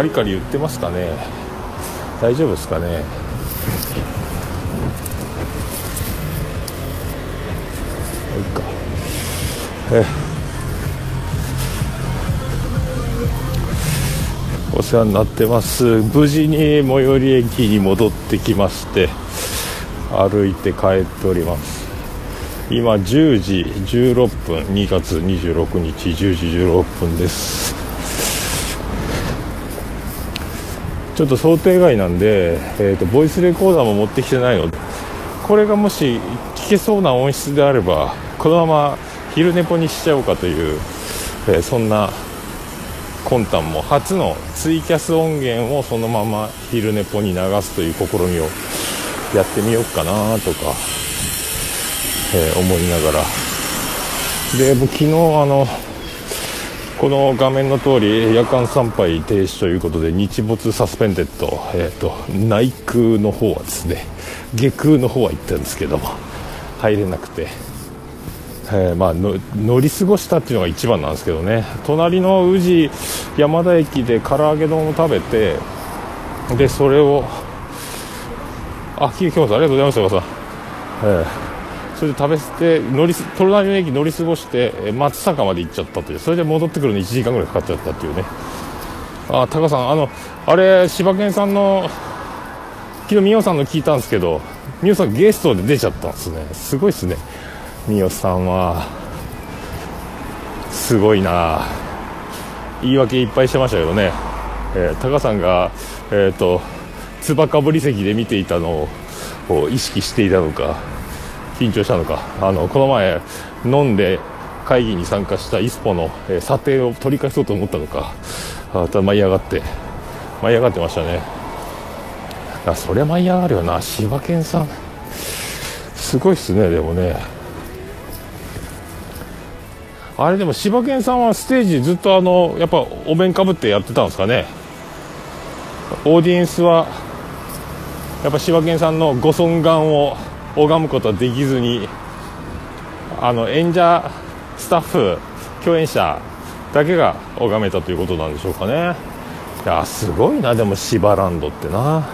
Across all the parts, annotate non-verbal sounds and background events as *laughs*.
カリカリ言ってますかね。大丈夫ですかね。いいかえ。お世話になってます。無事に最寄り駅に戻ってきまして歩いて帰っております。今10時16分。2月26日10時16分です。ちょっと想定外なんで、えーと、ボイスレコーダーも持ってきてないのでこれがもし聞けそうな音質であればこのまま昼寝ぽにしちゃおうかという、えー、そんな魂胆も初のツイキャス音源をそのまま昼寝ぽに流すという試みをやってみようかなとか、えー、思いながら。で僕昨日あのこの画面の通り夜間参拝停止ということで日没サスペンデッド、えーと、内空の方はですね下空の方は行ったんですけども入れなくて、えー、まあ、乗り過ごしたっていうのが一番なんですけどね。隣の宇治山田駅で唐揚げ丼を食べてでそれをあ聞きます。ありがとうございます、さん、えーそれで食べ捨て乗り隣の駅乗り過ごして松坂まで行っちゃったというそれで戻ってくるのに1時間ぐらいかかっちゃったっていうね。あタカさんあのあれ柴犬さんの昨日美桜さんの聞いたんですけど美桜さんゲストで出ちゃったんですね。すごいですね。美桜さんは。すごいな。言い訳いっぱいしてましたけどね、えー、タカさんがえっ、ー、とつかぶり席で見ていたのを意識していたのか。緊張したのか。あのこの前飲んで会議に参加したイスポの、えー、査定を取り返そうと思ったのか。あた舞い上がって。舞い上がってましたね。あそりゃ舞い上がるよな。柴犬さん。すごいっすねでもね。あれでも柴犬さんはステージずっとあのやっぱお面かぶってやってたんですかね。オーディエンスはやっぱ柴犬さんのご尊顔を拝むことはできずにあの演者スタッフ共演者だけが拝めたということなんでしょうかね。いやすごいなでも芝ランドってな。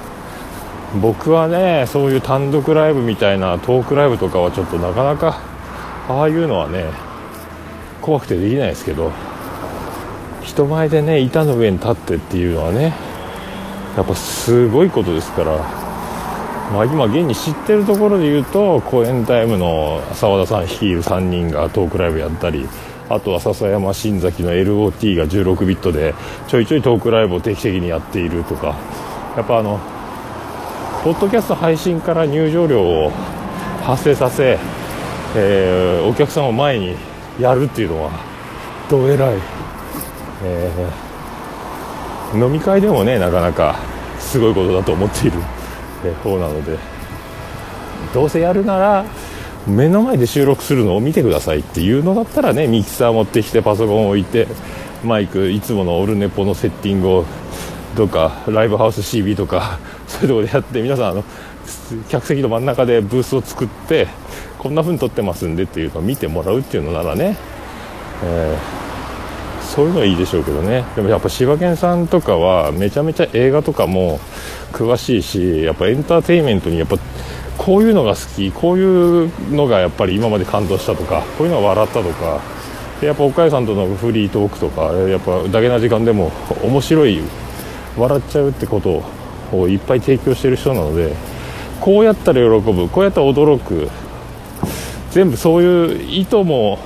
僕はねそういう単独ライブみたいなトークライブとかはちょっとなかなかああいうのはね怖くてできないですけど人前でね板の上に立ってっていうのはねやっぱすごいことですから。まあ、今現に知ってるところで言うと公演タイムの澤田さん率いる3人がトークライブやったりあとは笹山新崎の LOT が16ビットでちょいちょいトークライブを定期的にやっているとかやっぱあのポッドキャスト配信から入場料を発生させ、えー、お客さんを前にやるっていうのはどえらい、えー、飲み会でもねなかなかすごいことだと思っている。方なのでどうせやるなら目の前で収録するのを見てくださいっていうのだったらねミキサー持ってきてパソコン置いてマイクいつものオルネポのセッティングをどっかライブハウス CB とか *laughs* そういうとこでやって皆さんあの客席の真ん中でブースを作ってこんな風に撮ってますんでっていうのを見てもらうっていうのならね、えー、そういうのはいいでしょうけどね。でもやっぱ柴犬さんとかはめちゃめちゃ映画とかも詳しいしやっぱエンターテインメントにやっぱこういうのが好きこういうのがやっぱり今まで感動したとかこういうのが笑ったとか。やっぱ岡谷さんとのフリートークとかやっぱだけな時間でも面白い笑っちゃうってことをいっぱい提供してる人なのでこうやったら喜ぶこうやったら驚く。全部そういう意図も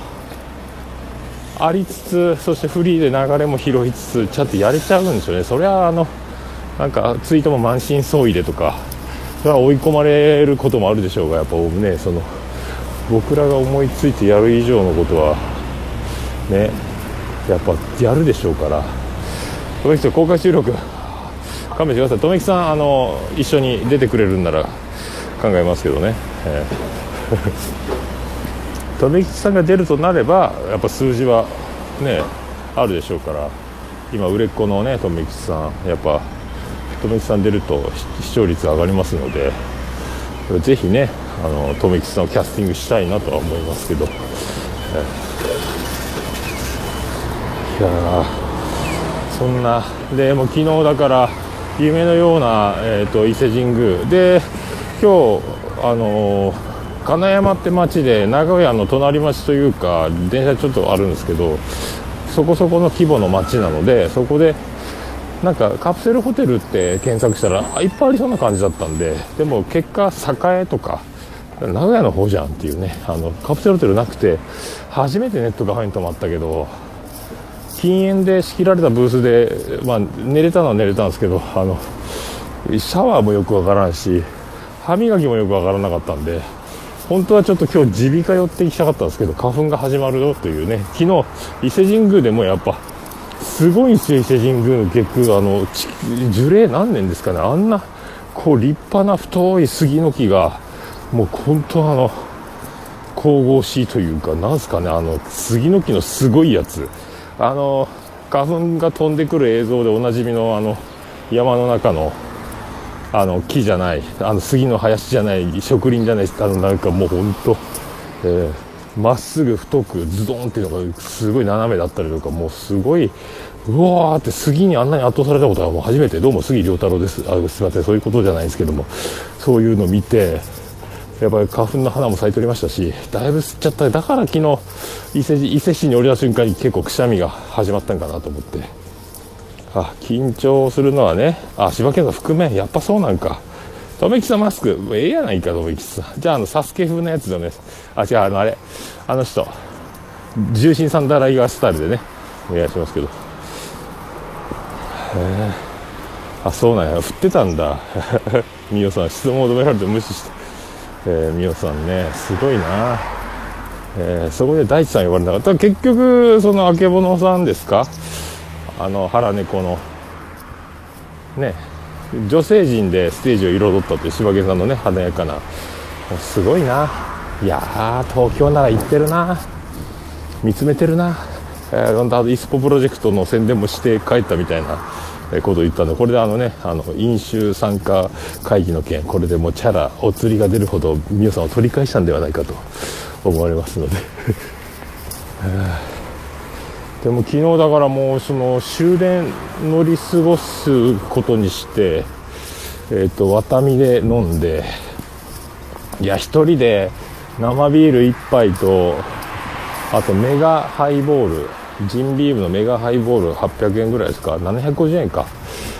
ありつつそしてフリーで流れも拾いつつちゃんとやれちゃうんですよね。それはあのなんかツイートも満身創痍でとかそれは追い込まれることもあるでしょうがやっぱねその僕らが思いついてやる以上のことはねやっぱやるでしょうから。この人公開収録勘弁してください。留木さんあの一緒に出てくれるんなら考えますけどね、えー、留吉さんが出るとなればやっぱ数字はねあるでしょうから今売れっ子のね留吉さんやっぱ富吉さん出ると視聴率上がりますのでぜひねあの富吉さんをキャスティングしたいなとは思いますけど、いやそんなでも昨日だから夢のような、えーと、伊勢神宮。で今日あのー金山って町で名古屋の隣町というか電車ちょっとあるんですけどそこそこの規模の町なのでそこでなんかカプセルホテルって検索したらいっぱいありそうな感じだったんででも結果栄とか名古屋の方じゃんっていうねあのカプセルホテルなくて初めてネットカフェに泊まったけど禁煙で仕切られたブースで、まあ、寝れたのは寝れたんですけどあのシャワーもよくわからんし歯磨きもよくわからなかったんで本当はちょっと今日耳鼻科寄って行きたかったんですけど花粉が始まるよというね。昨日伊勢神宮でもやっぱすごいんですよ伊勢神宮の結局あの樹齢何年ですかね。あんなこう立派な太い杉の木がもう本当あの神々しいというかなんすかね。あの杉の木のすごいやつ。あの花粉が飛んでくる映像でおなじみのあの山の中のあの木じゃないあの杉の林じゃない植林じゃないあのなんかもう本当えま、ー、っすぐ太くズドンっていうのがすごい斜めだったりとかもうすごいうわーって杉にあんなに圧倒されたことはもう初めて。どうも杉良太郎です。あすいませんそういうことじゃないですけども。そういうのを見てやっぱり花粉の花も咲いておりましたしだいぶ吸っちゃった。だから昨日伊勢伊勢市に降りた瞬間に結構くしゃみが始まったんかなと思って。あ緊張するのはね。あ柴犬さん覆面やっぱそうなんか。留吉さんマスクええやないか留吉さん。じゃああのサスケ風のやつだね。あ違うあのあれ。あの人重心さんだらいがスタイルでねお願いしますけど。へえ。あそうなんや。振ってたんだ。*laughs* みおさん質問を求められて無視して、えー、みおさんねすごいな。えー、そこで大地さん呼ばれなかった結局そのあけぼのさんですか？あの腹猫のね女性陣でステージを彩ったっていう柴犬さんのね華やかな。すごいな。いやー東京なら行ってるな。見つめてるな、えー、あとイスポプロジェクトの宣伝もして帰ったみたいなことを言ったんでこれであのねあの飲酒参加会議の件これでもうチャラお釣りが出るほど美桜さんを取り返したんではないかと思われますので。*laughs* でも昨日だからもうその終電乗り過ごすことにしてえっ、ー、とワタミで飲んでいや1人で生ビール1杯とあとメガハイボールジンビームのメガハイボール800円ぐらいですか？750円か。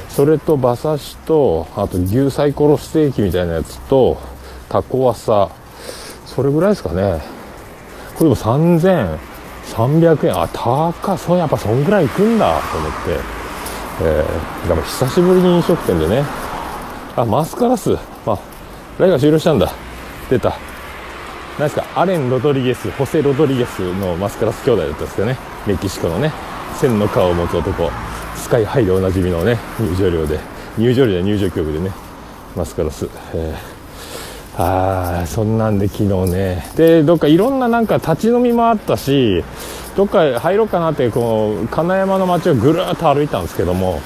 それと馬刺しとあと牛サイコロステーキみたいなやつとタコワサ。それぐらいですかね。これでも3000 300円。あ高そうやっぱそんぐらい行くんだ。と思って、えー、やっぱ久しぶりに飲食店でね。あマスカラス。あライブが終了したんだ。出た。何ですか？アレン・ロドリゲス。ホセ・ロドリゲスのマスカラス兄弟だったんですけどね。メキシコのね。千の顔を持つ男。スカイハイでおなじみのね入場料で。入場料で入場曲でねマスカラス、えーあそんなんで昨日ね。でどっかいろんななんか立ち飲みもあったしどっか入ろうかなってこの金山の街をぐるっと歩いたんですけども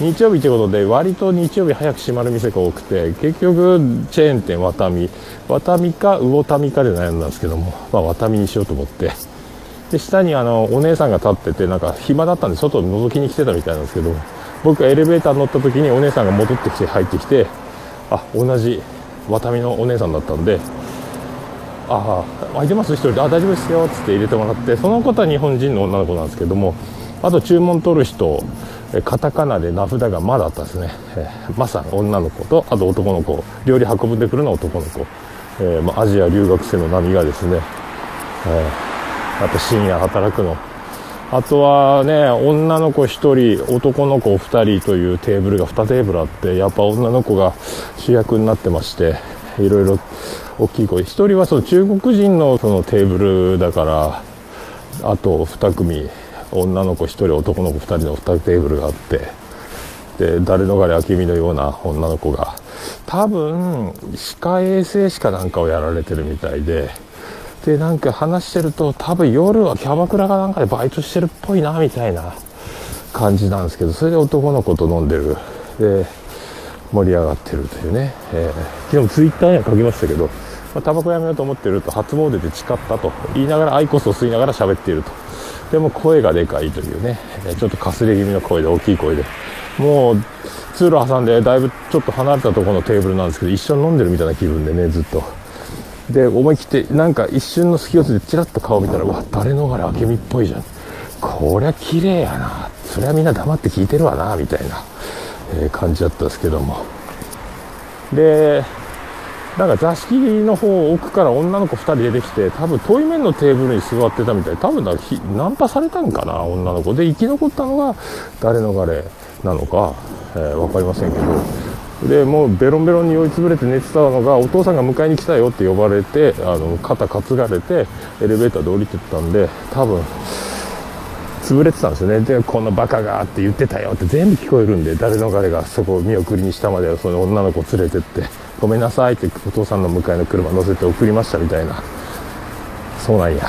日曜日ということで割と日曜日早く閉まる店が多くて結局チェーン店ワタミ。ワタミか魚民かで悩んだんですけども、まあ、ワタミにしようと思って。で下にあのお姉さんが立っててなんか暇だったんで外を覗きに来てたみたいなんですけど僕がエレベーター乗った時にお姉さんが戻ってきて入ってきてあ同じ。ワタミのお姉さんだったんで「ああ空いてます？1人で。あ大丈夫ですよ」っつって入れてもらってその方は日本人の女の子なんですけどもあと注文取る人カタカナで名札が「ま」だあったんですね「えー、ま」さん女の子とあと男の子料理運んでくるのは男の子、えー、まあ、アジア留学生の波がですね、えー、やっぱ深夜働くの。あとはね、女の子1人、男の子2人というテーブルが2テーブルあって、やっぱ女の子が主役になってまして、いろいろ大きい声。1人はその中国人のそのテーブルだから、あと2組、女の子1人、男の子2人の2テーブルがあって、で、誰のがれ明美のような女の子が、多分、歯科衛生士かなんかをやられてるみたいで、でなんか話してると多分夜はキャバクラかなんかでバイトしてるっぽいなみたいな感じなんですけどそれで男の子と飲んでる。で盛り上がってるというね、えー、昨日ツイッターには書きましたけど、まあ、タバコやめようと思ってると初詣で誓ったと言いながらアイコスを吸いながら喋っていると。でも声がでかいというね。ちょっとかすれ気味の声で大きい声で。もう通路挟んでだいぶちょっと離れたところのテーブルなんですけど一緒に飲んでるみたいな気分でねずっとで思い切ってなんか一瞬の隙をついてチラッと顔見たらわ誰逃れ明美っぽいじゃん。こりゃ綺麗やな。それはみんな黙って聞いてるわなみたいな、えー、感じだったんですけども。でなんか座敷の方奥から女の子2人出てきて多分遠い面のテーブルに座ってたみたい。多分なナンパされたんかな女の子。で生き残ったのが誰逃れなのか、えー、分かりませんけど。でもうベロンベロンに酔いつぶれて寝てたのがお父さんが迎えに来たよって呼ばれてあの肩担がれてエレベーターで降りてったんで多分潰れてたんですよね。でこのバカがって言ってたよって全部聞こえるんで誰逃れがそこを見送りにしたまでその女の子連れてってごめんなさいってお父さんの迎えの車乗せて送りましたみたいな。そうなんや。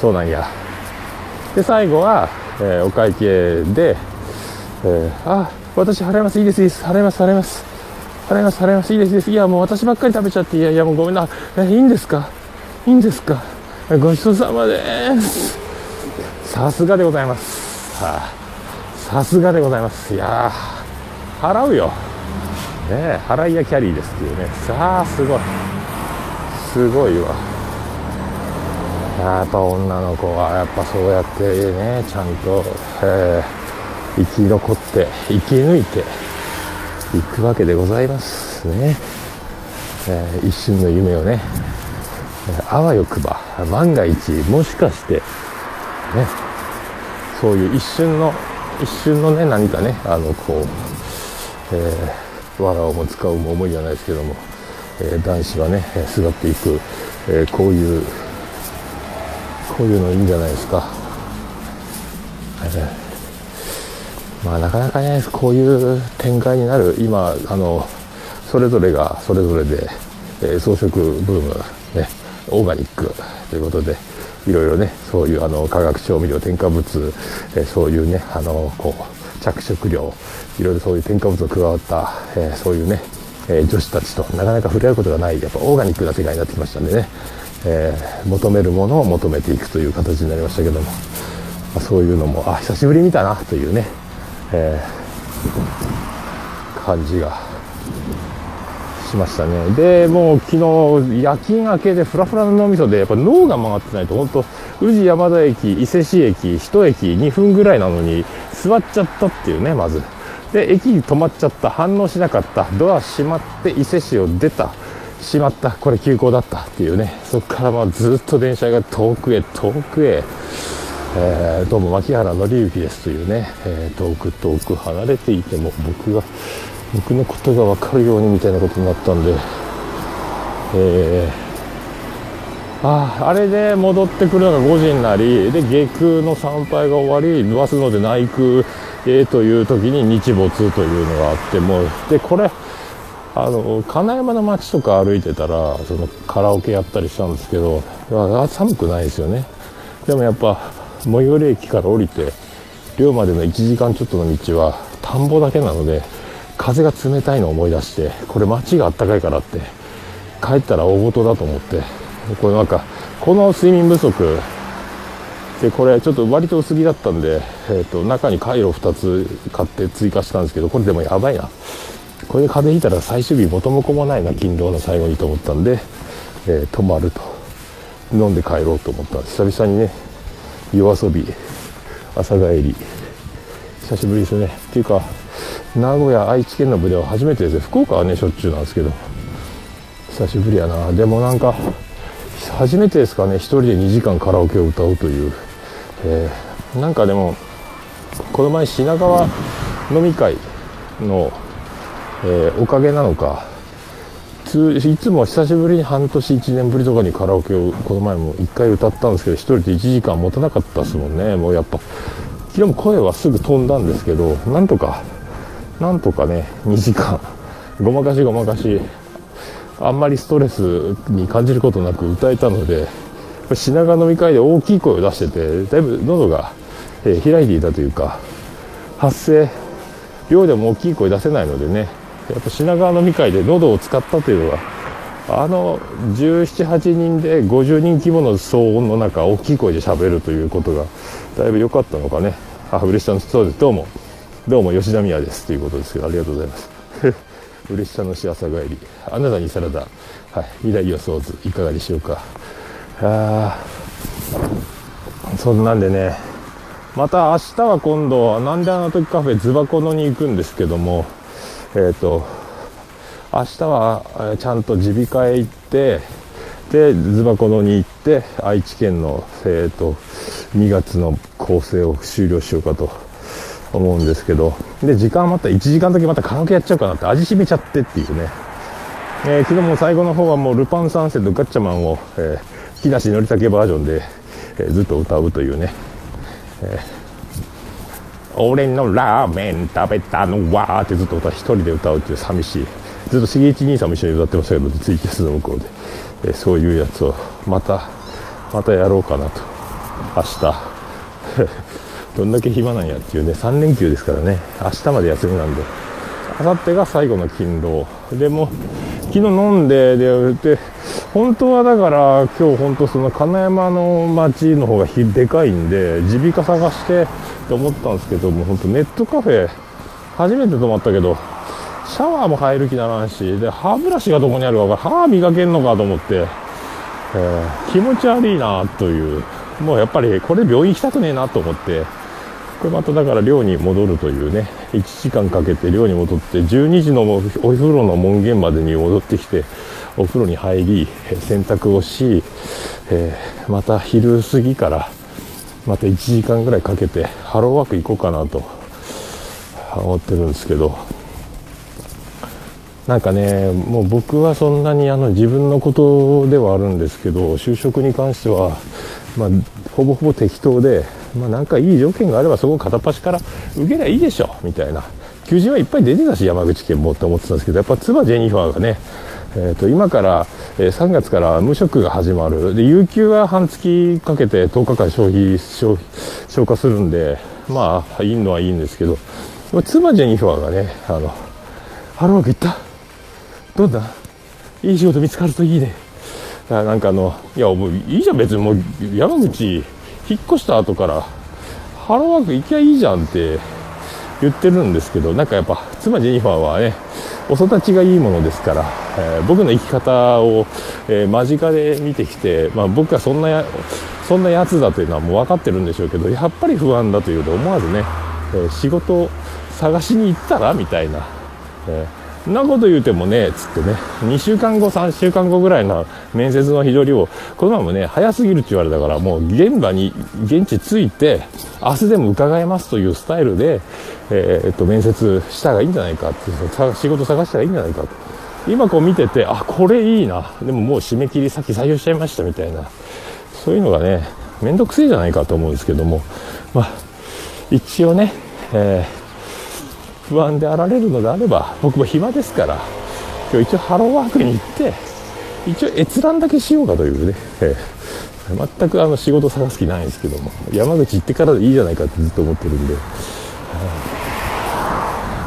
そうなんや。で最後は、えー、お会計で、えー、あ私払いますいいですいいです払います払います払います払いますいいですいいですいやもう私ばっかり食べちゃっていやいやもうごめんなえいいんですか？いいんですか？ごちそうさまですさすがでございます。はあ、さすがでございます。いや払うよ。ね払いやキャリーですっていうね。さあ、すごい。すごいわ。やっぱ女の子はやっぱそうやってね、ちゃんと、えー、生き残って、生き抜いていくわけでございますね。えー、一瞬の夢をね、あわよくば、万が一、もしかして、ね、そういう一瞬の一瞬のね何かねあのこう、えー、藁をも使うも思いじゃないですけども、えー、男子はね巣っていく、えー、こういうこういうのいいんじゃないですか、えー、まあなかなかねこういう展開になる今あのそれぞれがそれぞれで、えー、装飾ブームねオーガニックということでいろいろねそういうあの化学調味料添加物、えそういうねあのこう着色料いろいろそういう添加物が加わった、えそういうね、え女子たちとなかなか触れ合うことがないやっぱオーガニックな世界になってきましたんでね、えー、求めるものを求めていくという形になりましたけども、まあ、そういうのもあ久しぶり見たなというね、えー、感じがしましたね。でもう昨日夜勤明けでフラフラの脳みそでやっぱ脳が回ってないと本当宇治山田駅伊勢市駅1駅2分ぐらいなのに座っちゃったっていうねまず。で駅に止まっちゃった。反応しなかった。ドア閉まって伊勢市を出た。しまった。これ急行だったっていうね。そこからまあずっと電車が遠くへ遠くへ。えー、どうも牧原紀之ですというね、えー、遠く遠く離れていても僕が僕のことが分かるようにみたいなことになったんで、えー、ああれで戻ってくるのが5時になりで下空の参拝が終わりバスので内空へという時に日没というのがあってもうでこれあの金山の街とか歩いてたらそのカラオケやったりしたんですけど寒くないですよね。でもやっぱ最寄り駅から降りて寮までの1時間ちょっとの道は田んぼだけなので風が冷たいのを思い出してこれ街があったかいからって帰ったら大事だと思ってこれなんかこの睡眠不足でこれちょっと割と薄着だったんで、えーと、中にカイロ2つ買って追加したんですけどこれでもやばいな。これで風邪ひいたら最終日元も子もないな勤労の最後にと思ったんで、えー、泊まると。飲んで帰ろうと思った。久々にね夜遊び朝帰り。久しぶりですね。っていうか名古屋愛知県の部では初めてですね。福岡はねしょっちゅうなんですけど。久しぶりやな。でもなんか初めてですかね。1人で2時間カラオケを歌うという、えー、なんかでもこの前品川飲み会の、えー、おかげなのかいつも久しぶりに半年1年ぶりとかにカラオケをこの前も1回歌ったんですけど1人で1時間持たなかったですもんね。もうやっぱ昨日も声はすぐ飛んだんですけどなんとかなんとかね2時間ごまかしごまかしあんまりストレスに感じることなく歌えたので品川飲み会で大きい声を出しててだいぶ喉が、え、開いていたというか発声量でも大きい声出せないのでねやっぱ品川飲み会で喉を使ったというのがあの1718人で50人規模の騒音の中大きい声で喋るということがだいぶ良かったのかね。あ嬉しさのそうです。どうも。どうも吉田美也ですということですけどありがとうございます。*laughs* 嬉しさのし朝帰り。あなたにサラダ。はい。未来予想図いかがでしょうか。あそんなんでね。また明日は今度なんであの時カフェズバコノに行くんですけどもえっ、ー、と明日はちゃんと耳鼻科へ行ってでズバコノに行って愛知県の、えーと、2月の構成を終了しようかと思うんですけどで時間また1時間だけまたカラオケやっちゃうかなって味しめちゃってっていうね、えー、昨日も最後の方はもうルパン三世とガッチャマンを、えー、木梨憲武バージョンで、えー、ずっと歌うというね、えー、俺のラーメン食べたのはってずっと歌一人で歌うっていう寂しい。ずっとしげち兄さんも一緒に歌ってましたけどツイキャスの向こうで、えそういうやつをまたまたやろうかなと。明日。*laughs* どんだけ暇なんやっていうね。3連休ですからね。明日まで休みなんで。明後日が最後の勤労。でも昨日飲んででで本当はだから今日本当その金山の町の方がでかいんで耳鼻科探してって思ったんですけども本当ネットカフェ初めて泊まったけどシャワーも入る気ならんしで歯ブラシがどこにあるか歯磨けんのかと思って、えー、気持ち悪いなという。もうやっぱりこれ病院行きたくねえなと思って。これまただから寮に戻るというね1時間かけて寮に戻って12時のお風呂の門限までに戻ってきてお風呂に入り洗濯をし、えー、また昼過ぎからまた1時間ぐらいかけてハローワーク行こうかなと思ってるんですけどなんかねもう僕はそんなにあの自分のことではあるんですけど就職に関しては、まあ、ほぼほぼ適当で、まあ、なんかいい条件があればそこ片っ端から受けりゃいいでしょみたいな。求人はいっぱい出てたし山口県もって思ってたんですけどやっぱ妻ジェニファーがねえーと、今から、えー、3月から無職が始まる。で有給は半月かけて10日間消費消消化するんでまあいいのはいいんですけど妻ジェニファーがねあのハローワーク行った？どうだ？いい仕事見つかるといいね。なんかあの、いや、もういいじゃん、別に。もう山口引っ越した後から、ハローワーク行きゃいいじゃんって言ってるんですけど、なんかやっぱ、妻ジェニファーはね、お育ちがいいものですから、えー、僕の生き方を、えー、間近で見てきて、まあ、僕はそんなや、そんなやつだというのはもう分かってるんでしょうけど、やっぱり不安だというので思わずね、えー、仕事を探しに行ったらみたいな、えーそんなこと言うてもね、つってね、2週間後、3週間後ぐらいの面接の日取りを、このままね、早すぎるって言われたから、もう現場に、現地着いて、明日でも伺えますというスタイルで、えー、っと、面接した方がいいんじゃないかって、仕事探したらいいんじゃないかと。今こう見てて、あ、これいいな。でももう締め切り先採用しちゃいましたみたいな。そういうのがね、めんどくせえじゃないかと思うんですけども、まあ、一応ね、えー不安であられるのであれば僕も暇ですから今日一応ハローワークに行って一応閲覧だけしようかというね、えー、全くあの仕事探す気ないんですけども山口行ってからでいいじゃないかってずっと思ってるんで、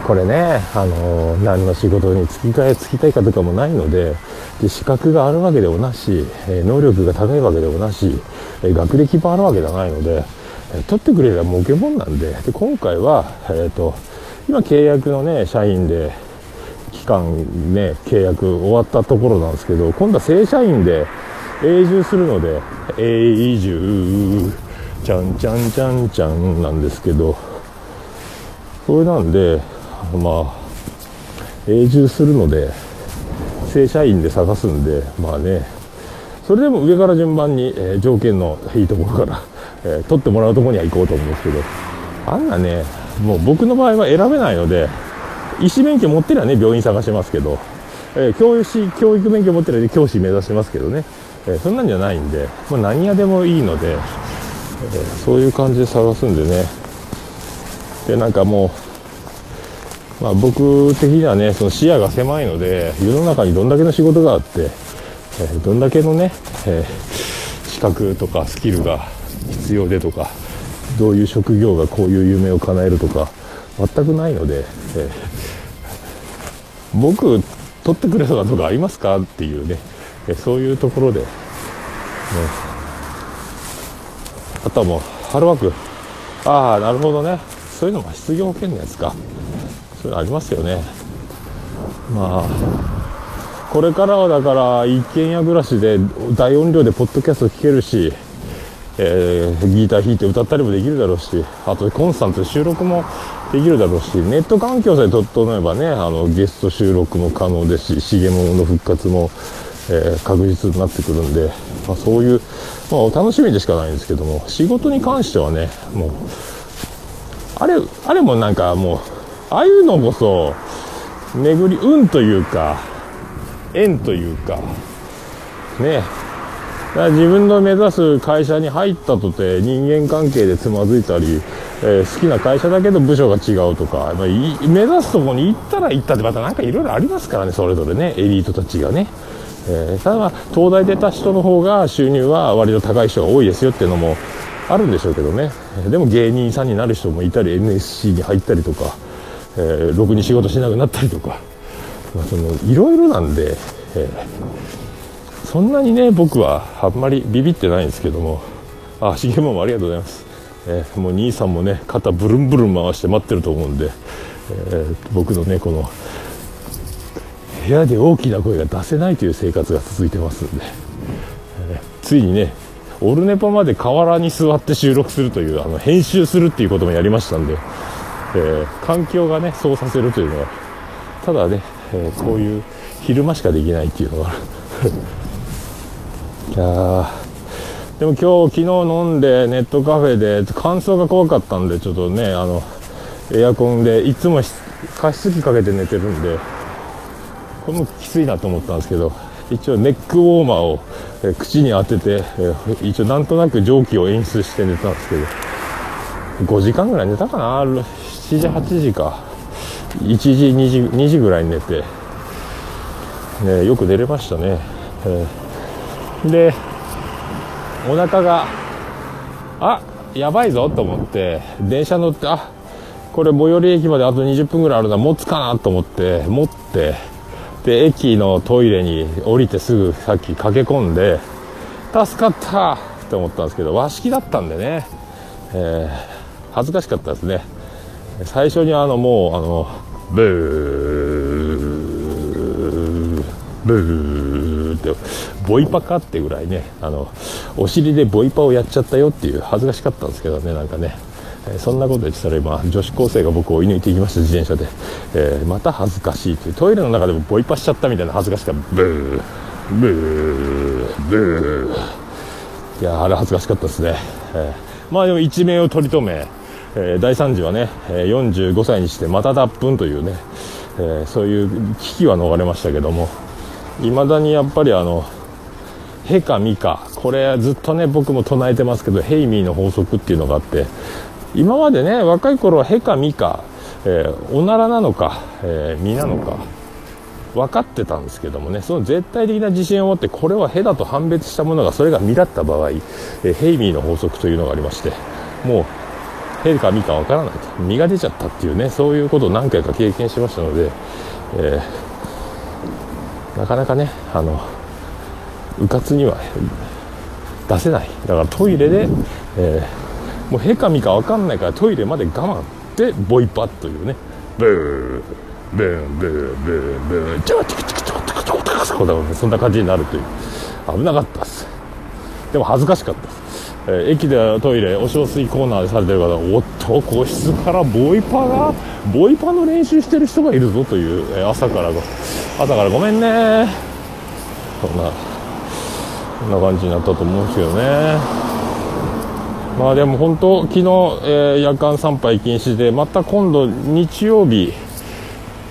これね、あのー、何の仕事に就き替えつきたいかとかもないのでで資格があるわけでもなし、え、能力が高いわけでもなし、え、学歴もあるわけじゃないので、え取ってくれれば儲けもんなんでで今回は、えーと今契約のね社員で期間ね契約終わったところなんですけど今度は正社員で永住するので永住ちゃんちゃんちゃんちゃんなんですけどそれなんでまあ永住するので正社員で探すんでまあねそれでも上から順番に、えー、条件のいいところから、えー、取ってもらうところには行こうと思うんですけどあんなねもう僕の場合は選べないので医師免許持ってりゃね病院探しますけど、えー、教師教育免許持ってりゃ、教師目指しますけどね、えー、そんなんじゃないんで、まあ、何屋でもいいので、えー、そういう感じで探すんでね。でなんかもう、まあ、僕的にはねその視野が狭いので世の中にどんだけの仕事があって、えどんだけのね、え資格とかスキルが必要でとかどういう職業がこういう夢を叶えるとか全くないので、えー、僕取ってくれそうなとこありますかっていうねえそういうところで、ね、あとはもうハローワークああなるほどね。そういうのも失業保険のやつか。そういうのありますよね。まあこれからはだから一軒家暮らしで大音量でポッドキャスト聴けるし、えー、ギター弾いて歌ったりもできるだろうしあとコンスタント収録もできるだろうしネット環境さえ整えばねあのゲスト収録も可能ですし重物の復活も、えー、確実になってくるんで、まあ、そういう、まあ、楽しみでしかないんですけども仕事に関してはねもうあれあれもなんかもうああいうのこそ巡り運というか縁というかね自分の目指す会社に入ったとて人間関係でつまずいたり、えー、好きな会社だけど部署が違うとか、まあ、目指すとこに行ったら行ったってまたなんかいろいろありますからねそれぞれねエリートたちがね、えー、ただ東大出た人の方が収入は割と高い人が多いですよっていうのもあるんでしょうけどね。でも芸人さんになる人もいたり NSC に入ったりとか、えー、ろくに仕事しなくなったりとか、まあ、そのいろいろなんで、えー、そんなにね僕はあんまりビビってないんですけども。あ重マもありがとうございます、えー、もう兄さんもね肩ブルンブルン回して待ってると思うんで、えー、僕のねこの部屋で大きな声が出せないという生活が続いてますんで、えついにねオルネポまで河原に座って収録するというあの編集するっていうこともやりましたんで、えー、環境がねそうさせるというのはただね、えー、こういう昼間しかできないっていうのがいやでも今日昨日飲んでネットカフェで乾燥が怖かったんでちょっとねあのエアコンでいつも加湿器かけて寝てるんでこれもきついなと思ったんですけど一応ネックウォーマーを、え口に当てて、え一応なんとなく蒸気を演出して寝たんですけど5時間ぐらい寝たかな？7時8時か。1時2時 ,2 時ぐらいに寝て、ね、よく寝れましたね、えー、でお腹があやばいぞと思って電車乗ってあこれ最寄り駅まであと20分ぐらいあるな持つかなと思って持ってで駅のトイレに降りてすぐさっき駆け込んで助かったって思ったんですけど和式だったんでね、えー、恥ずかしかったですね。最初にあのもうあのブーブーってボイパかってぐらいねあのお尻でボイパをやっちゃったよっていう恥ずかしかったんですけどねなんかね。えそんなこと言ってたら今女子高生が僕を追い抜いていきました自転車で、えー、また恥ずかしいという。トイレの中でもボイパしちゃったみたいな恥ずかしかったブー。ブー。ブー。いやあれ恥ずかしかったですね、えー、まあでも一命を取り留め、えー、大惨事はね、45歳にしてまた脱粉というね、えそういう危機は逃れましたけどもいまだにやっぱりあのヘかミか。これずっとね僕も唱えてますけどヘイミーの法則っていうのがあって今までね若い頃はへかみか、えー、おならなのか、えー、なのか分かってたんですけどもねその絶対的な自信を持ってこれはへだと判別したものがそれが実だった場合、えー、ヘイミーの法則というのがありましてもうへかみか分からないと。実が出ちゃったっていうねそういうことを何回か経験しましたので、えー、なかなかねあのうかつには出せない。だからトイレで、えーもうへかみか分かんないからトイレまで我慢でボイパというね。ブーブーブーブーブーチャチクチクチクチクチクチクチクそんな感じになるという危なかったですでも恥ずかしかったです、えー、駅でトイレお小水コーナーでされてる方おっと個室からボイパがボイパの練習してる人がいるぞという、朝から朝からごめんねそんなそんな感じになったと思うんですけどね。まあでも本当、昨日、えー、夜間参拝禁止で、また今度日曜日、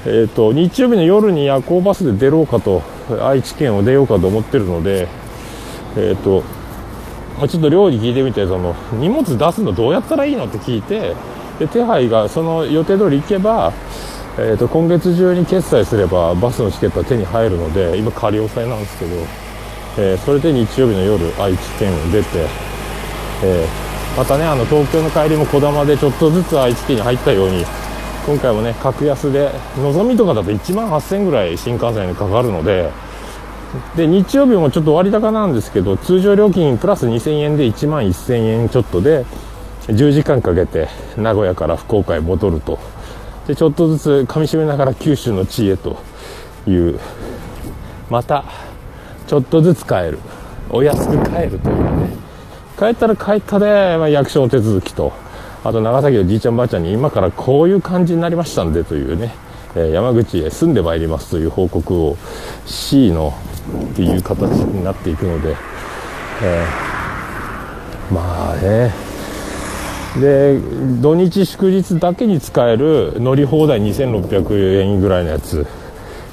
えーと、日曜日の夜に夜行バスで出ろうかと、愛知県を出ようかと思ってるので、えーとまあ、ちょっと寮に聞いてみてその荷物出すのどうやったらいいのって聞いてで手配がその予定通り行けば、えーと、今月中に決済すればバスのチケットは手に入るので今仮押さえなんですけど、えー、それで日曜日の夜愛知県を出て、えーまたねあの東京の帰りもこだまでちょっとずつ愛知県に入ったように今回もね格安でのぞみとかだと1万8000円ぐらい新幹線にかかるので、で日曜日もちょっと割高なんですけど通常料金プラス2000円で1万1000円ちょっとで10時間かけて名古屋から福岡へ戻ると。でちょっとずつ噛みしめながら九州の地へというまたちょっとずつ帰る。お安く帰るというね。帰ったら帰ったで、まあ、役所の手続きと。あと長崎のじいちゃんばあちゃんに今からこういう感じになりましたんでというね、え、山口へ住んでまいりますという報告を C のっていう形になっていくので、えー、まあね。で土日祝日だけに使える乗り放題2600円ぐらいのやつ。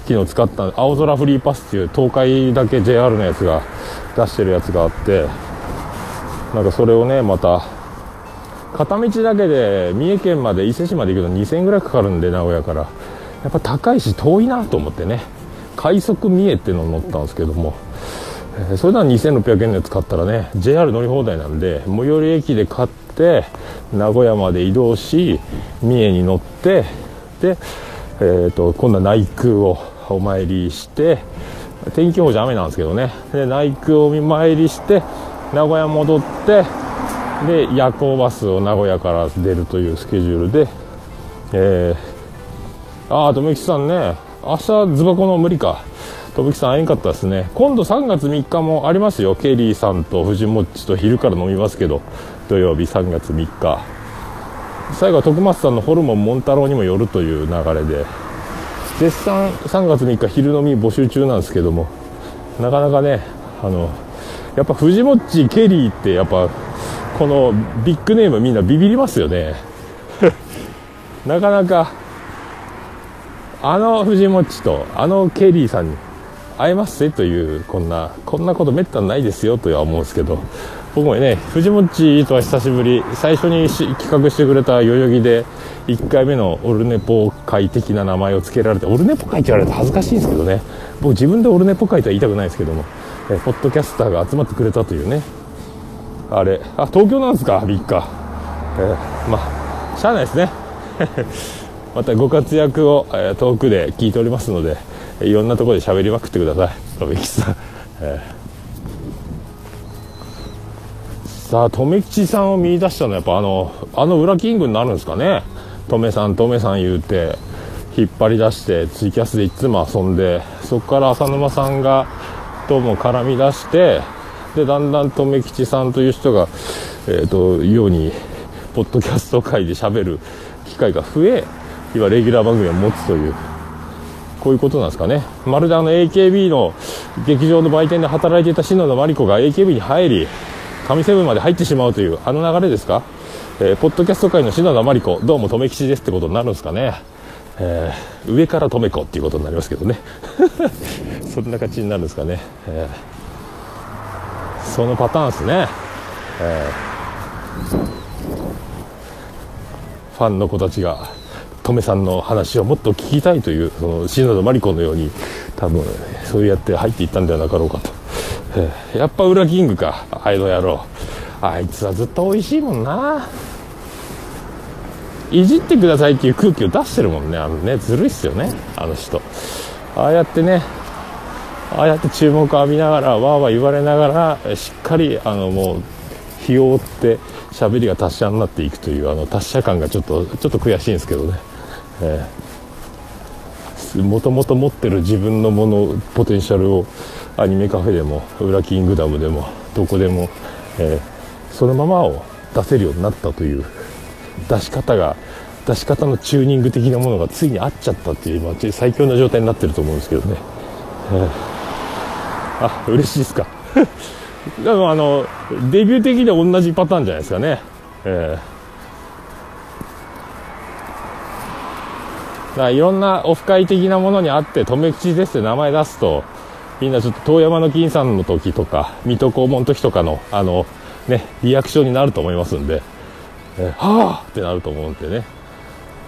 昨日使った青空フリーパスっていう東海だけ JR のやつが出してるやつがあってなんかそれをねまた片道だけで三重県まで伊勢市まで行くの2000円ぐらいかかるんで名古屋から。やっぱ高いし遠いなと思ってね。快速三重っていうのを乗ったんですけども、えー、それなら2600円のやつ買ったらね JR 乗り放題なんで最寄り駅で買って名古屋まで移動し三重に乗ってで、えーと、今度は内宮をお参りして天気予報じゃ雨なんですけどねで内宮を見参りして名古屋戻ってで夜行バスを名古屋から出るというスケジュールで、えー、ああ、とめきさんね、明日ズバコの無理か。とめきさん会えんかったですね。今度3月3日もありますよ。ケリーさんと藤もっちと昼から飲みますけど、土曜日3月3日。最後は徳松さんのホルモンモンタロウにもよるという流れで、絶賛3月3日昼飲み募集中なんですけども、なかなかね、あの、やっぱ藤もっち、ケリーってやっぱこのビッグネームみんなビビりますよね。*laughs* なかなかあの藤もっちとあのケリーさんに会えますぜというこんなこんなことめったにないですよとは思うんですけど僕もね藤もっちとは久しぶり最初に企画してくれた代々木で1回目のオルネポ会的な名前を付けられてオルネポ会って言われると恥ずかしいんですけどね。僕自分でオルネポ会とは言いたくないですけども。えポッドキャスターが集まってくれたというね。あれ。あ東京なんですか？3日、えー、まあしゃあないですね。*laughs* またご活躍を、えー、遠くで聞いておりますのでいろんなところで喋りまくってください。留吉さん、えー、さあ留吉さんを見出したのはやっぱあのあの裏キングになるんですかね？留さん留さん言うて引っ張り出してツイキャスでいつも遊んでそこから浅沼さんがとも絡み出してでだんだん留吉さんという人が、えーと、ようにポッドキャスト界で喋る機会が増え今レギュラー番組を持つというこういうことなんですかね。まるであの AKB の劇場の売店で働いていた篠田真理子が AKB に入り神セブンまで入ってしまうというあの流れですか、えー、ポッドキャスト界の篠田真理子どうも留吉ですってことになるんですかね。えー、上から止め子っていうことになりますけどね。*laughs* そんな感じになるんですかね、えーそのパターンですね、えー、ファンの子たちがトメさんの話をもっと聞きたいというその篠田真理子のように多分そうやって入っていったんではなかろうかと、えー、やっぱ裏キングかあいの野郎。あいつはずっと美味しいもんな。いじってくださいっていう空気を出してるもんね。あのねずるいっすよね。あの人。ああやってねああやって注目を浴びながらわーわー言われながらしっかりあのもう日を追って喋りが達者になっていくというあの達者感がちょっとちょっと悔しいんですけどね、えー、もともと持ってる自分のものポテンシャルをアニメカフェでも裏キングダムでもどこでも、えー、そのままを出せるようになったという出し方が出し方のチューニング的なものがついに合っちゃったっていう今最強な状態になってると思うんですけどね。えー。あ嬉しいですか。*laughs* でもあのデビュー的で同じパターンじゃないですかね。えー、だからいろんなオフ会的なものにあって留吉ですって名前出すとみんなちょっと遠山の金さんの時とか水戸黄門の時とかのあのねリアクションになると思いますんで、えー、はあってなると思うんでね、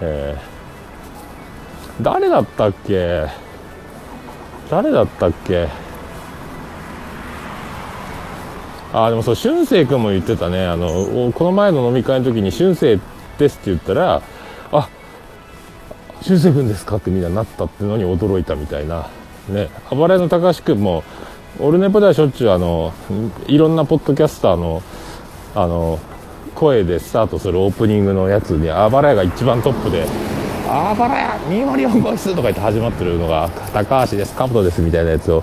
えー、誰だったっけ？誰だったっけ？あでもそう俊く君も言ってたね。あのこの前の飲み会の時に俊生ですって言ったらあ俊く君ですか？ってみんななったってのに驚いたみたいな。ね暴れの高橋君もオルネポではしょっちゅうあのいろんなポッドキャスターのあの声でスタートするオープニングのやつにあばら屋が一番トップで「あばら屋204号室」とか言って始まってるのが「高橋ですカブトです」みたいなやつを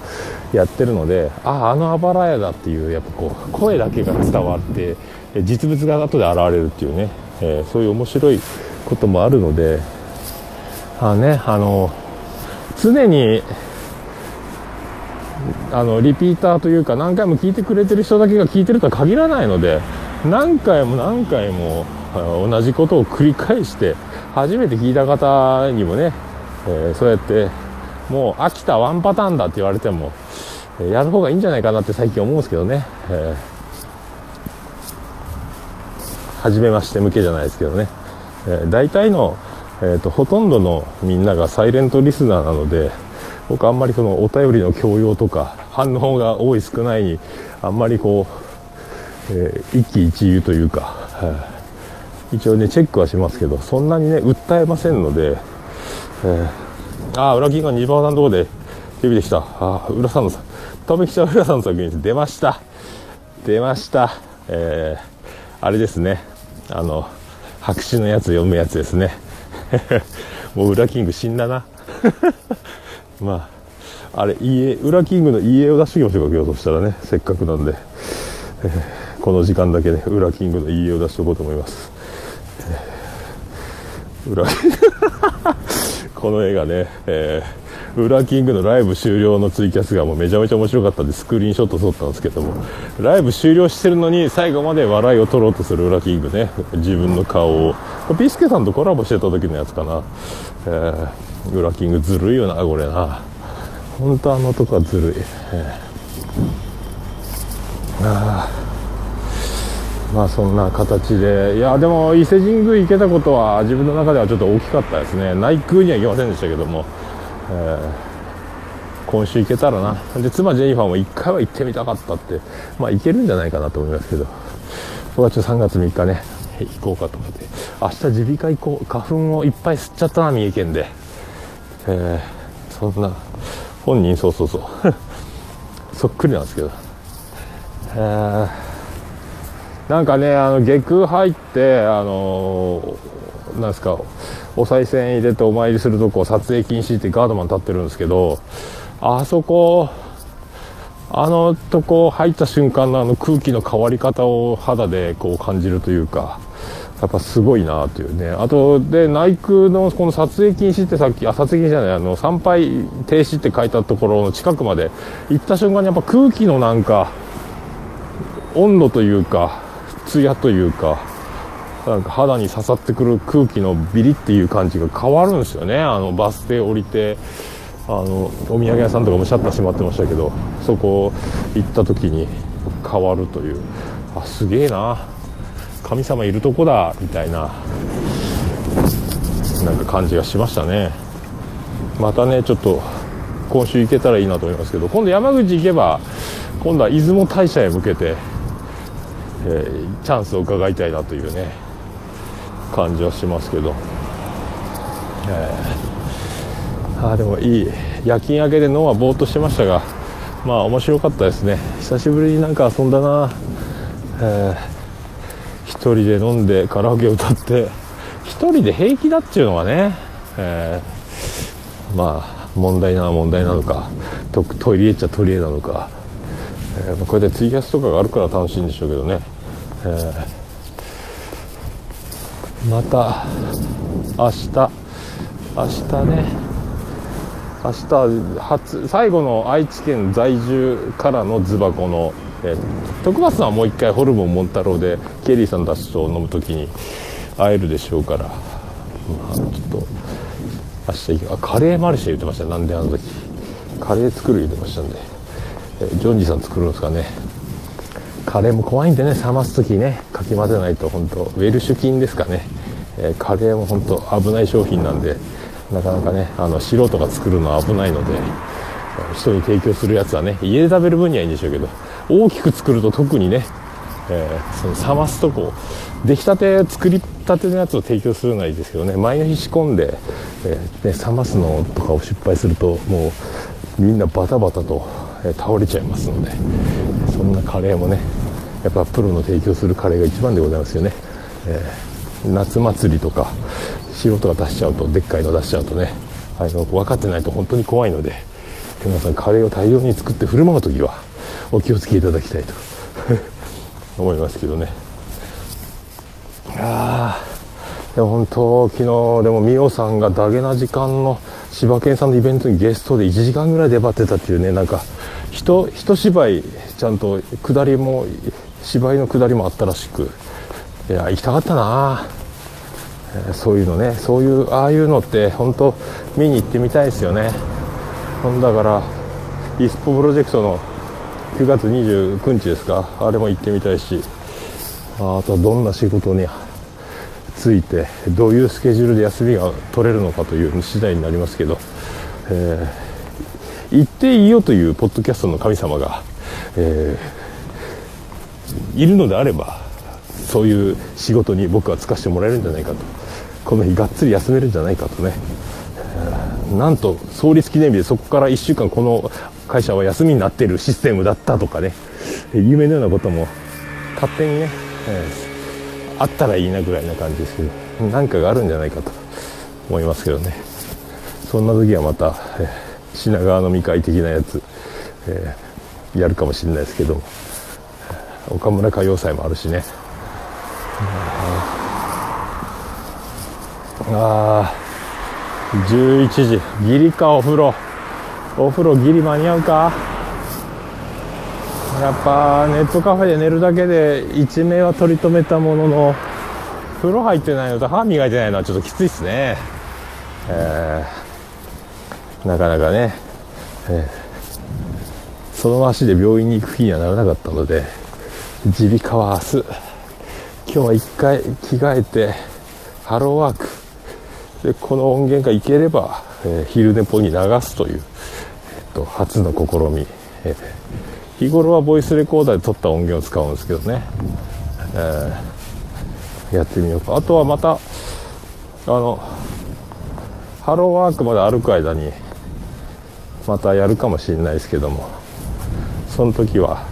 やってるのであああのあばら屋だっていうやっぱこう声だけが伝わって実物が後で現れるっていうね、えー、そういう面白いこともあるのであねあの常にあのリピーターというか何回も聞いてくれてる人だけが聞いてるとは限らないので何回も何回も同じことを繰り返して初めて聞いた方にもね、えー、そうやってもう飽きたワンパターンだって言われても、えー、やる方がいいんじゃないかなって最近思うんですけどね、えー、初めまして向けじゃないですけどね、えー、大体の、えーと、ほとんどのみんながサイレントリスナーなので僕あんまりそのお便りの強要とか反応が多い少ないにあんまりこうえー、一喜一憂というか、はい、一応ねチェックはしますけどそんなにね訴えませんので、えー、ああ裏金が2番さんのとこで出てきた。ああ浦さんの飛びきちゃう浦さんの作品出ました。出ました。えー、あれですね。あの白紙のやつ読むやつですね。*laughs* もう裏キング死んだな。まああれ家裏キングの家を出しておきましょうか今日としたらねせっかくなんで、えーこの時間だけで、ね、裏キングの言いを出しておこうと思います、えー、裏 *laughs* この映画ね、えー、裏キングのライブ終了のツイキャスがもうめちゃめちゃ面白かったんでスクリーンショット撮ったんですけどもライブ終了してるのに最後まで笑いを取ろうとする裏キングね自分の顔を。ビスケさんとコラボしてた時のやつかな、えー、裏キングずるいよなこれな。本当あの男はずるい、えー、ああ。まあそんな形で。いやでも伊勢神宮行けたことは自分の中ではちょっと大きかったですね。内宮には行けませんでしたけども、えー、今週行けたらな。で妻ジェニファーも1回は行ってみたかったって。まあ行けるんじゃないかなと思いますけど。僕はちょっと3月3日ね行こうかと思って。明日耳鼻科行こう。花粉をいっぱい吸っちゃったな三重県で、えー、そんな本人そうそうそう。*laughs* そっくりなんですけど。えーなんかねあの下空入ってあのなんですかお賽銭入れてお参りするとこ撮影禁止ってガードマン立ってるんですけどあそこあのとこ入った瞬間のあの空気の変わり方を肌でこう感じるというかやっぱすごいなというね。あとで内宮のこの撮影禁止ってさっきあ撮影禁止じゃないあの参拝停止って書いたところの近くまで行った瞬間にやっぱ空気のなんか温度というかツヤというかなんか肌に刺さってくる空気のビリっていう感じが変わるんですよね。あのバス停降りてあのお土産屋さんとかもシャッター閉まってましたけどそこ行った時に変わるという。あすげえな。神様いるとこだみたいななんか感じがしましたね。またねちょっと今週行けたらいいなと思いますけど今度山口行けば今度は出雲大社へ向けてえー、チャンスを伺いたいなというね感じはしますけど、えー、あでもいい夜勤明けで脳はぼーっとしてましたがまあ面白かったですね。久しぶりになんか遊んだな、えー、人で飲んでカラオケ歌って一人で平気だっていうのがね、えー、まあ問題な問題なのかとトイレっちゃトイレなのか、えー、これでツイキャスとかがあるから楽しいんでしょうけどね。えー、また明日明日ね明日初最後の愛知県在住からのズバコの、えー、徳松さんはもう一回ホルモンモンタロウでケリーさんたちと飲む時に会えるでしょうから、まあ、ちょっと明日行あカレーマルシェ言ってましたなんであの時。カレー作る言ってましたんで、えー、ジョンジさん作るんですかね。カレーも怖いんでね。冷ます時ね。かき混ぜないと本当ウェルシュ菌ですかね、えー、カレーも本当危ない商品なんで。なかなかねあの素人が作るのは危ないので。人に提供するやつはね家で食べる分にはいいんでしょうけど大きく作ると特にね、えー、その冷ますとこ出来たて作りたてのやつを提供するのはいいですけどね前の日仕込んで、えー、ね、冷ますのとかを失敗するともうみんなバタバタと、え倒れちゃいますのでそんなカレーもねやっぱプロの提供するカレーが一番でございますよね、えー、夏祭りとか素人が出しちゃうとでっかいの出しちゃうとねあの分かってないと本当に怖いので皆さんカレーを大量に作って振る舞う時はお気をつけいただきたいと *laughs* 思いますけどね。ああでも本当昨日でも美桜さんがダゲな時間の柴犬さんのイベントにゲストで1時間ぐらい出張ってたっていうねなんか一芝居ちゃんと下りも芝居の下りもあったらしくいや行きたかったな、え、そういうのねそういうああいうのって本当見に行ってみたいですよね。だからイスポプロジェクトの9月29日ですか？あれも行ってみたいし。あとはどんな仕事についてどういうスケジュールで休みが取れるのかという次第になりますけど、えー、行っていいよというポッドキャストの神様が、えー、いるのであればそういう仕事に僕は就かしてもらえるんじゃないかと。この日がっつり休めるんじゃないかとね、なんと創立記念日でそこから1週間この会社は休みになっているシステムだったとかね。夢のようなことも勝手にね、えーあったらいいなぐらいな感じですけど何かがあるんじゃないかと思いますけどね。そんな時はまた、えー、品川飲み会的なやつ、えー、やるかもしれないですけど岡村歌謡祭もあるしね。ああ11時。ギリかお風呂。お風呂ギリ間に合うか？やっぱネットカフェで寝るだけで一命は取り留めたものの風呂入ってないのと歯磨いてないのはちょっときついっすね、えー、なかなかね、えー、その足で病院に行く気にはならなかったので耳鼻科は明日。今日は一回着替えてハローワーク。でこの音源がいければ、えー、昼寝ぽに流すという、えっと、初の試み、えー日頃はボイスレコーダーで撮った音源を使うんですけどね、えー、やってみようか。あとはまたあのハローワークまで歩く間にまたやるかもしれないですけどもその時は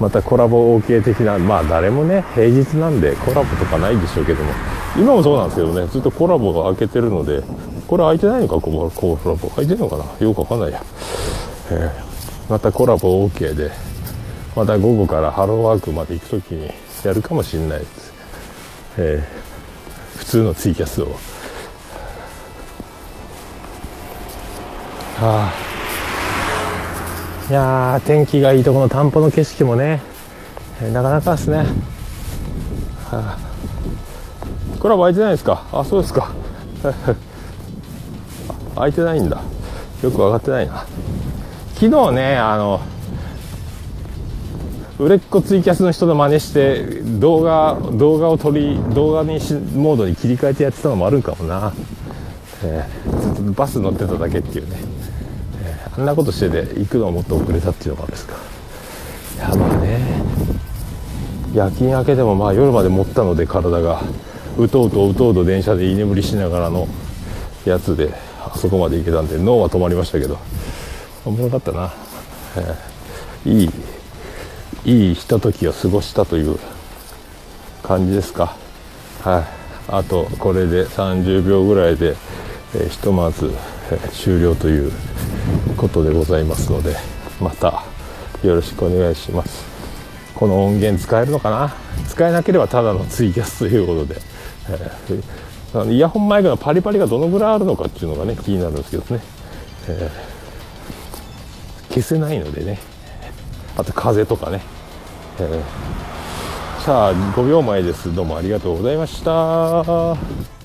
またコラボ OK 的なまあ誰もね平日なんでコラボとかないでしょうけども今もそうなんですけどねずっとコラボが開けてるのでこれ開いてないのかコラボ。開いてるのかな？よくわかんないや、えーまたコラボ OK でまた午後からハローワークまで行く時にやるかもしれないです、えー、普通のツイキャスを。はあ。いや天気がいいとこの田んぼの景色もね、えー、なかなかですね、はあ、コラボ開いてないですか？あそうですか。*laughs* 開いてないんだ。よく分かってないな。昨日ねあの売れっ子ツイキャスの人の真似して動画動画を撮り動画にしモードに切り替えてやってたのもあるんかもな、えー、ずっとバス乗ってただけっていうね、えー、あんなことしてて行くのはもっと遅れたっていうのもあるんですか。やまあね。夜勤明けでもまあ夜まで持ったので体が。うとうとうとうと電車で居眠りしながらのやつであそこまで行けたんで脳は止まりましたけど。おもろかったな、えー、いいいいひとときを過ごしたという感じですか。はい。あとこれで30秒ぐらいで、えー、ひとまず、えー、終了ということでございますのでまたよろしくお願いします。この音源使えるのかな？使えなければただのツイキャスということで、*laughs* えー、イヤホンマイクのパリパリがどのぐらいあるのかっていうのがね気になるんですけどね、えー消せないのでね。あと風とかね、えー、さあ5秒前です。どうもありがとうございました。